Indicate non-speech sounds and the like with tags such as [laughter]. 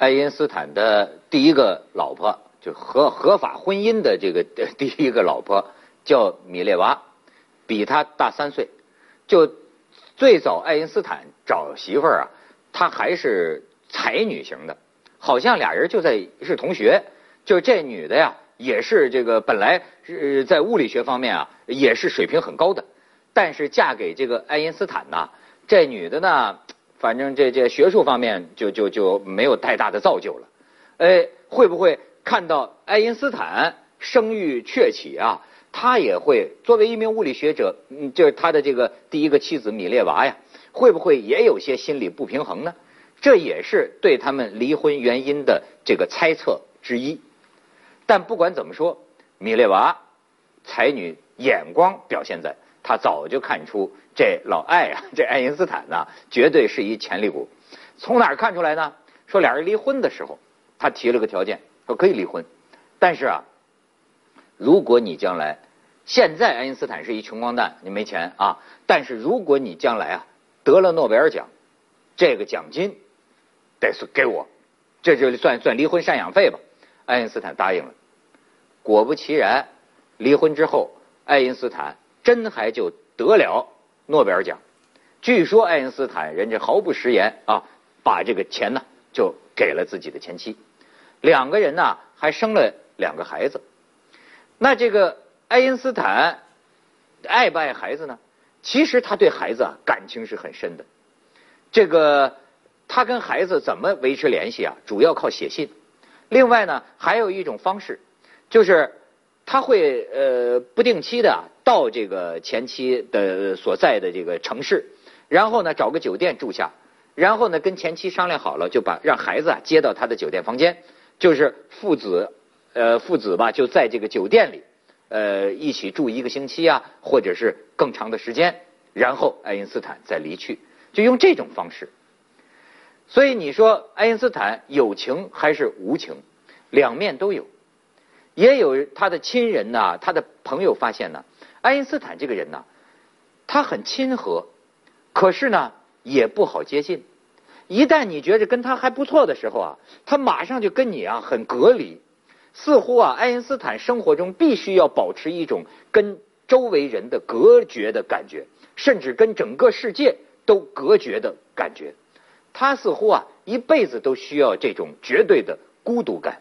爱因斯坦的第一个老婆，就合合法婚姻的这个 [laughs] 第一个老婆叫米列娃，比他大三岁。就最早爱因斯坦找媳妇儿啊，他还是才女型的，好像俩人就在是同学。就这女的呀，也是这个本来是在物理学方面啊，也是水平很高的。但是嫁给这个爱因斯坦呢，这女的呢，反正这这学术方面就就就没有太大的造就了。哎，会不会看到爱因斯坦声誉鹊起啊？他也会作为一名物理学者，嗯，就是他的这个第一个妻子米列娃呀，会不会也有些心理不平衡呢？这也是对他们离婚原因的这个猜测之一。但不管怎么说，米列娃才女眼光表现在。他早就看出这老爱啊，[laughs] 这爱因斯坦呢，绝对是一潜力股。从哪儿看出来呢？说俩人离婚的时候，他提了个条件，说可以离婚，但是啊，如果你将来现在爱因斯坦是一穷光蛋，你没钱啊，但是如果你将来啊得了诺贝尔奖，这个奖金得是给我，这就算算离婚赡养费吧。爱因斯坦答应了。果不其然，离婚之后，爱因斯坦。真还就得了诺贝尔奖，据说爱因斯坦人家毫不食言啊，把这个钱呢就给了自己的前妻，两个人呢还生了两个孩子。那这个爱因斯坦爱不爱孩子呢？其实他对孩子啊感情是很深的。这个他跟孩子怎么维持联系啊？主要靠写信。另外呢，还有一种方式，就是他会呃不定期的。到这个前妻的所在的这个城市，然后呢找个酒店住下，然后呢跟前妻商量好了，就把让孩子啊接到他的酒店房间，就是父子呃父子吧就在这个酒店里呃一起住一个星期啊，或者是更长的时间，然后爱因斯坦再离去，就用这种方式。所以你说爱因斯坦有情还是无情，两面都有，也有他的亲人呐，他的朋友发现呢。爱因斯坦这个人呢，他很亲和，可是呢也不好接近。一旦你觉着跟他还不错的时候啊，他马上就跟你啊很隔离，似乎啊爱因斯坦生活中必须要保持一种跟周围人的隔绝的感觉，甚至跟整个世界都隔绝的感觉。他似乎啊一辈子都需要这种绝对的孤独感。